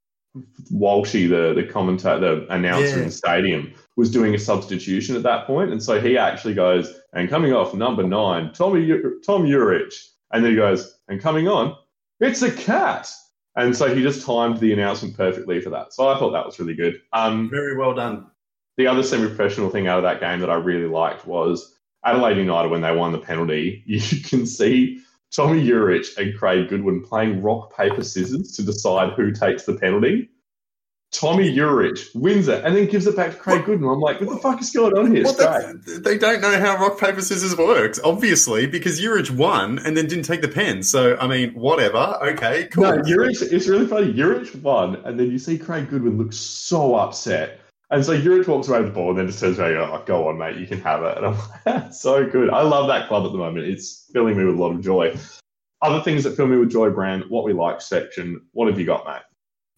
Walshy, the the commentator, the announcer Yeah. in the stadium, was doing a substitution at that point, and so he actually goes and coming off number nine, Tommy Tomi Juric, and then he goes and coming on, it's a cat, and so he just timed the announcement perfectly for that. So I thought that was really good. Um, Very well done. the other semi-professional thing out of that game that I really liked was Adelaide United when they won the penalty. You can see Tomi Juric and Craig Goodwin playing rock paper scissors to decide who takes the penalty. Tomi Juric wins it and then gives it back to Craig Goodwin. I'm like, what the fuck is going on here? Well, they don't know how rock paper scissors works, obviously, because Juric won and then didn't take the pen. So, I mean, whatever. Okay, cool. No, Juric, it's really funny. Juric won, and then you see Craig Goodwin look so upset. And so Juric walks away with the ball and then just turns around and goes, oh, go on, mate, you can have it. And I'm like, that's so good. I love that club at the moment. It's filling me with a lot of joy. Other things that fill me with joy, Brand, what we like section. What have you got, mate?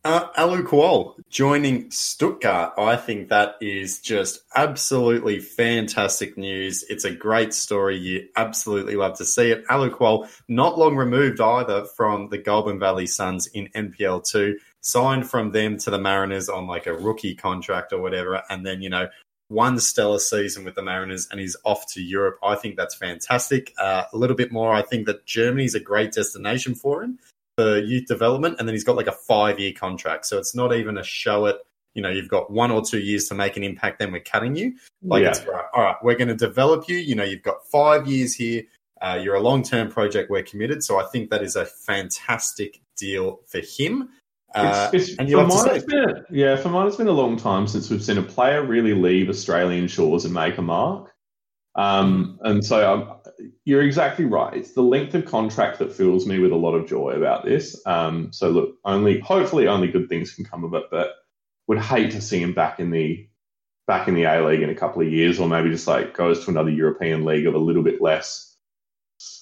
Uh, Alou Kuol joining Stuttgart. I think that is just absolutely fantastic news. It's a great story. You absolutely love to see it. Alou Kuol, not long removed either from the Goulburn Valley Suns in NPL 2, signed from them to the Mariners on like a rookie contract or whatever. And then, you know, one stellar season with the Mariners and he's off to Europe. I think that's fantastic. Uh, a little bit more, I think that Germany's a great destination for him for youth development, and then he's got like a five year contract. So it's not even a show it. You know, you've got one or two years to make an impact, then we're cutting you. Like, yeah. it's right. All right, we're going to develop you. You know, you've got five years here. Uh, you're a long term project. We're committed. So I think that is a fantastic deal for him. Uh, It's- it's- and for mine, it's been a, yeah, for mine, it's been a long time since we've seen a player really leave Australian shores and make a mark. Um, and so um, you're exactly right. It's the length of contract that fills me with a lot of joy about this. Um, so look, only hopefully only good things can come of it, but would hate to see him back in the back in the A League in a couple of years, or maybe just like goes to another European league of a little bit less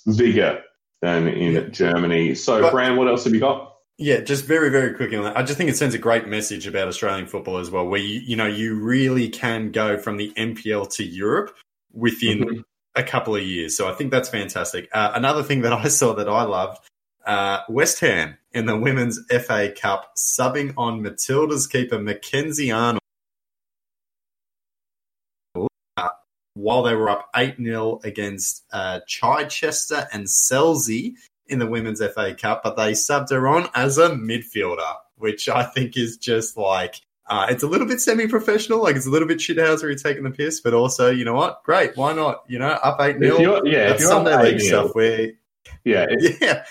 vigor than in Yeah. Germany. So, But- Bran, what else have you got? Yeah, just very, very quickly on that. I just think it sends a great message about Australian football as well, where you, you know, you really can go from the NPL to Europe within Mhm. a couple of years. So I think that's fantastic. Uh, another thing that I saw that I loved, uh, West Ham in the Women's FA Cup subbing on Matilda's keeper Mackenzie Arnold uh, while they were up 8 0 against uh, Chichester and Selsey in the Women's FA Cup, but they subbed her on as a midfielder, which I think is just like. Uh, it's a little bit semi-professional, like it's a little bit shithousery taking the piss, but also, you know what? Great, why not? You know, up eight nil. yeah, if That's you're up Sunday league nil, stuff. Where yeah, if, yeah,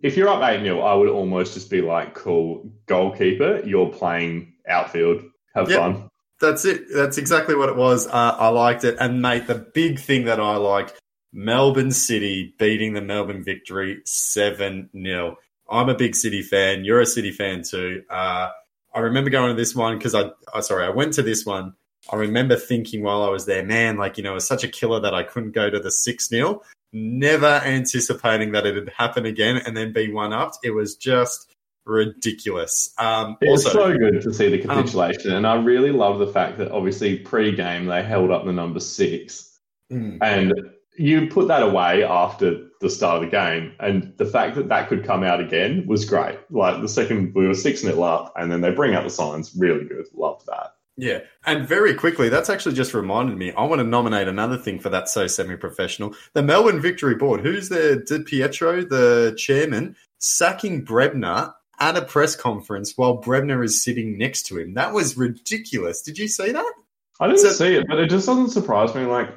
if you're up eight 0 I would almost just be like, "Cool, goalkeeper, you're playing outfield. Have Yep. fun." That's it. That's exactly what it was. Uh, I liked it. And mate, the big thing that I liked, Melbourne City beating the Melbourne Victory 7 0. I'm a big City fan. You're a City fan too. Uh, I remember going to this one because I, oh, sorry, I went to this one. I remember thinking while I was there, man, like, you know, it was such a killer that I couldn't go to the 6 0. Never anticipating that it'd happen again and then be one upped. It was just ridiculous. Um, It was also, so good to see the Um, capitulation, and I really love the fact that obviously pre-game they held up the number six, mm, and you put that away after the start of the game, and the fact that that could come out again was great. Like the second we were six 0 up, and then they bring out the signs, really good. Loved that. Yeah, and very quickly, that's actually just reminded me. I want to nominate another thing for that so semi-professional. The Melbourne Victory Board. Who's the Di Pietro, the chairman, sacking Brebner at a press conference while Brebner is sitting next to him. That was ridiculous. Did you see that? I didn't So- see it, but it just doesn't surprise me. Like,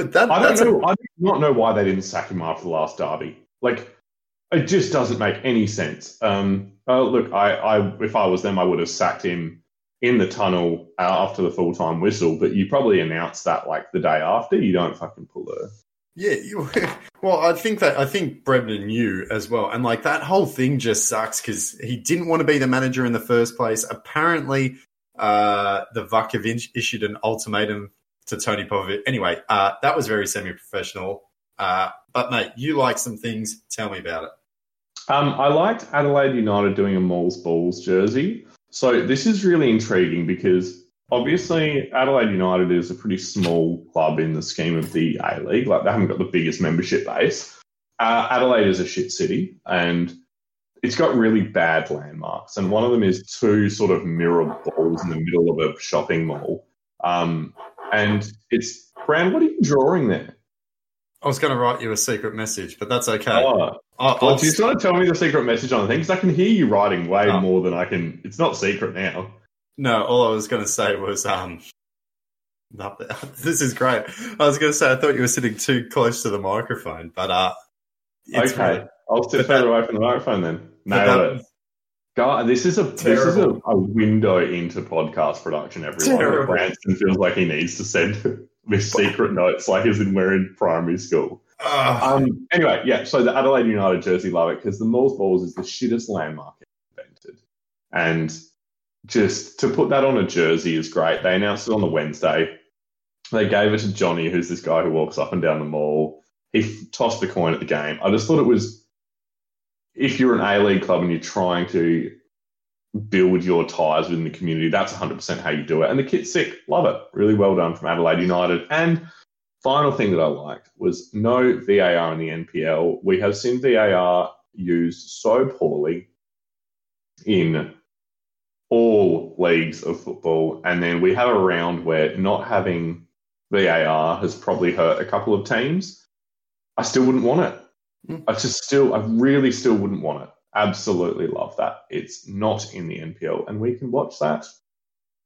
But that, I don't know. I do not know why they didn't sack him after the last derby. Like, it just doesn't make any sense. Um, uh, look, I, I, if I was them, I would have sacked him in the tunnel uh, after the full time whistle. But you probably announced that like the day after. You don't fucking pull the. Yeah, you, well, I think that I think Brebner knew as well, and like that whole thing just sucks because he didn't want to be the manager in the first place. Apparently, uh, the in- issued an ultimatum to Tony Popovic. Anyway, uh, that was very semi-professional. Uh, but mate, you like some things. Tell me about it. Um, I liked Adelaide United doing a Mall's Balls jersey. So this is really intriguing because obviously Adelaide United is a pretty small club in the scheme of the A League. Like they haven't got the biggest membership base. Uh, Adelaide is a shit city and it's got really bad landmarks. And one of them is two sort of mirror balls in the middle of a shopping mall. Um, and it's Brand, what are you drawing there? I was going to write you a secret message, but that's okay. Oh, I'll, well, I'll- do you want to tell me the secret message on the thing? Because I can hear you writing way Oh. more than I can. It's not secret now. No, all I was going to say was, um, this is great. I was going to say I thought you were sitting too close to the microphone, but uh, it's okay, really- I'll sit but further that- away from the microphone then. Nailed that- it. God, this is a Terrible. this is a, a window into podcast production. Everyone. Branson feels like he needs to send with secret notes, like as in we're in primary school. Ah, Um, anyway, yeah. So the Adelaide United jersey, love it because the Mall's Balls is the shittest landmark invented, and just to put that on a jersey is great. They announced it on the Wednesday. They gave it to Johnny, who's this guy who walks up and down the mall. He f- tossed the coin at the game. I just thought it was, if you're an A League club and you're trying to build your ties within the community, that's 100% how you do it. And the kit's sick. Love it. Really well done from Adelaide United. And final thing that I liked was no VAR in the NPL. We have seen VAR used so poorly in all leagues of football, and then we have a round where not having VAR has probably hurt a couple of teams. I still wouldn't want it. Mm. I just still, I really still wouldn't want it. Absolutely love that. It's not in the NPL, and we can watch that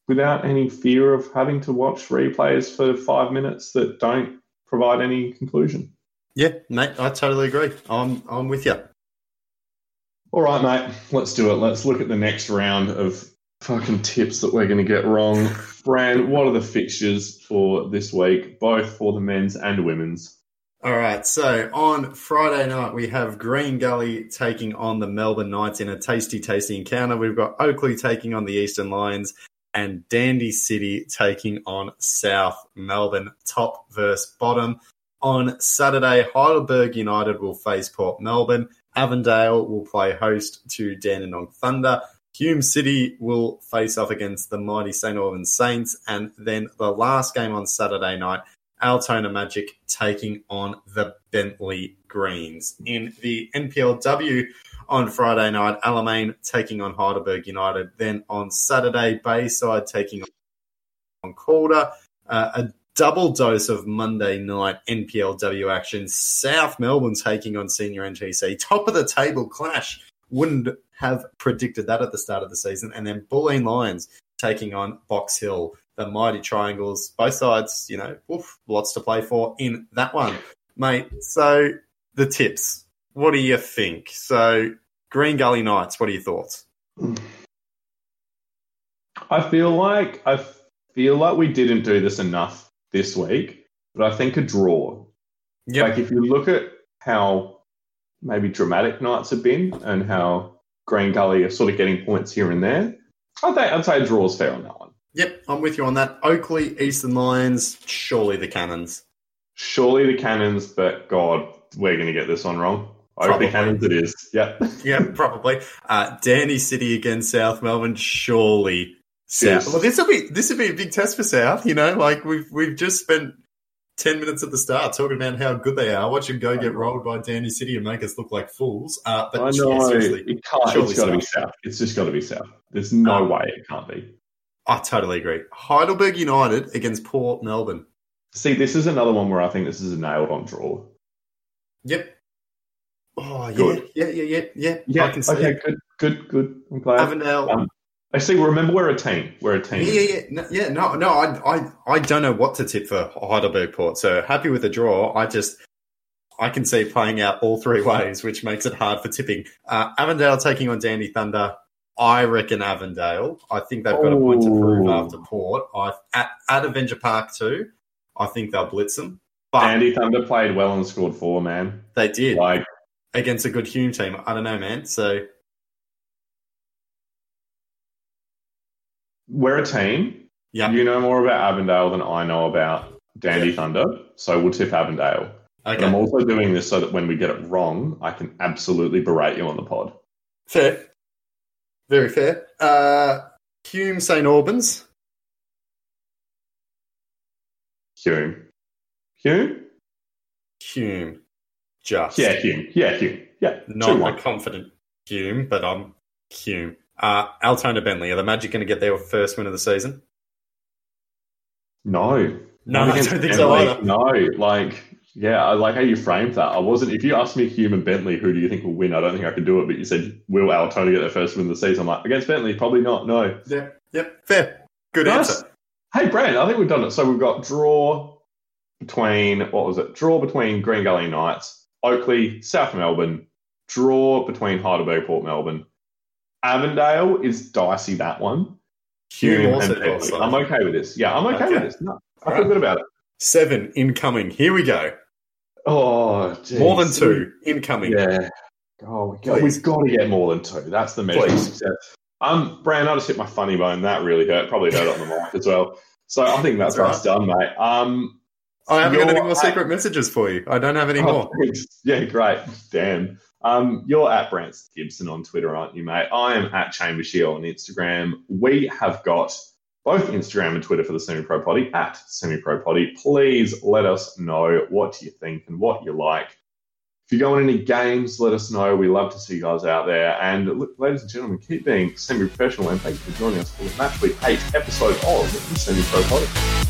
without any fear of having to watch replays for five minutes that don't provide any conclusion. yeah, mate, I totally agree. I'm I'm with you. All right, mate, let's do it. Let's look at the next round of fucking tips that we're going to get wrong. Fran, what are the fixtures for this week, both for the men's and women's? All right, so on Friday night we have Green Gully taking on the Melbourne Knights in a tasty, tasty encounter. We've got Oakleigh taking on the Eastern Lions and Dandy City taking on South Melbourne, top versus bottom. On Saturday, Heidelberg United will face Port Melbourne. Avondale will play host to Dandenong Thunder. Hume City will face off against the mighty St. Albans Saints. And then the last game on Saturday night, Altona Magic taking on the Bentleigh Greens. In the NPLW on Friday night, Alamein taking on Heidelberg United. Then on Saturday, Bayside taking on Calder. Uh, a double dose of Monday night NPLW action. South Melbourne taking on Senior NTC. Top of the table clash. Wouldn't have predicted that at the start of the season. And then Bulleen Lions taking on Box Hill. The mighty triangles, both sides, you know, oof, lots to play for in that one, mate. So the tips, what do you think? So Green Gully Knights, what are your thoughts? I feel like I feel like we didn't do this enough this week, but I think a draw. Yeah like if you look at how maybe dramatic Knights have been and how Green Gully are sort of getting points here and there, I'd say, I'd say a draw's fair on that one. Yep, I'm with you on that. Oakleigh, Eastern Lions, surely the Cannons. Surely the Cannons, but God, we're going to get this one wrong. Probably. Oakleigh Cannons it is. Yep. Yeah, probably. Uh, Dandy City against South Melbourne, surely South. Yes. Well, this will be this will be a big test for South. You know, like we've we've just spent ten minutes at the start talking about how good they are. Watch them go get rolled by Dandy City and make us look like fools. Uh, but I yeah, know. seriously, it can't, surely it's got to be South. South. It's just got to be South. There's no Um, way it can't be. I totally agree. Heidelberg United against Port Melbourne. See, this is another one where I think this is a nailed on draw. Yep. Oh yeah, Good. yeah, yeah, yeah, yeah. Yeah, I can see okay, it. good. Good, good. I'm glad. Avondale. Um, I see. Remember, we're a team. We're a team. Yeah, yeah, yeah. No, yeah, no, no. I, I, I don't know what to tip for Heidelberg Port. So happy with the draw. I just, I can see playing out all three ways, which makes it hard for tipping. Uh, Avondale taking on Dandy Thunder. I reckon Avondale. I think they've got a point to prove after Port. I at, at Avenger Park too. I think they'll blitz them, but Dandy Thunder played well and scored four, man. they did Like, against a good Hume team. I don't know, man. So we're a team. yeah, You know more about Avondale than I know about Dandy Thunder, so we'll tip Avondale. But I'm also doing this so that when we get it wrong, I can absolutely berate you on the pod. fair, very fair. Uh, Hume St Albans. Hume. Hume? Hume, just Yeah, Hume. Yeah, Hume. Yeah. not my confident Hume, but I'm Hume. Uh, Altona Bentleigh, are the Magic going to get their first win of the season? No. No, I don't think so either. No, like, yeah, I like how you framed that. I wasn't, if you asked me Hume and Bentleigh, who do you think will win? I don't think I could do it, but you said, will Altona get their first win of the season? I'm like, against Bentleigh, probably not. No. Yeah, yep, fair. Good Nice. answer. Hey, Brand, I think we've done it. So we've got draw between, what was it? Draw between Green Gully Knights, Oakleigh, South Melbourne, draw between Heidelberg, Port Melbourne. Avondale is dicey, that one. Hume also and Bentleigh. also. I'm okay with this. Yeah, I'm okay, Okay. with this. No, I feel good about it. Seven incoming. Here we go. Oh, geez. More than two incoming. Yeah. Oh, we got, we've got to get more than two. That's the measure of Please. success. Um, Brand, I just hit my funny bone. That really hurt. Probably hurt on the mic as well. So I think that's, That's us done, mate. Um, I haven't got any more at- secret messages for you. I don't have any oh, more. thanks. Yeah, great. Damn. Um, you're at Brant Gibson on Twitter, aren't you, mate? I am at Chambershield on Instagram. We have got both Instagram and Twitter for the Semi Pro Potty at Semi Pro Potty. Please let us know what you think and what you like. If you're going any games, let us know. We love to see you guys out there. And look, ladies and gentlemen, keep being semi professional and thank you for joining us for Match Week 8 episode of the Semi Pro Potty.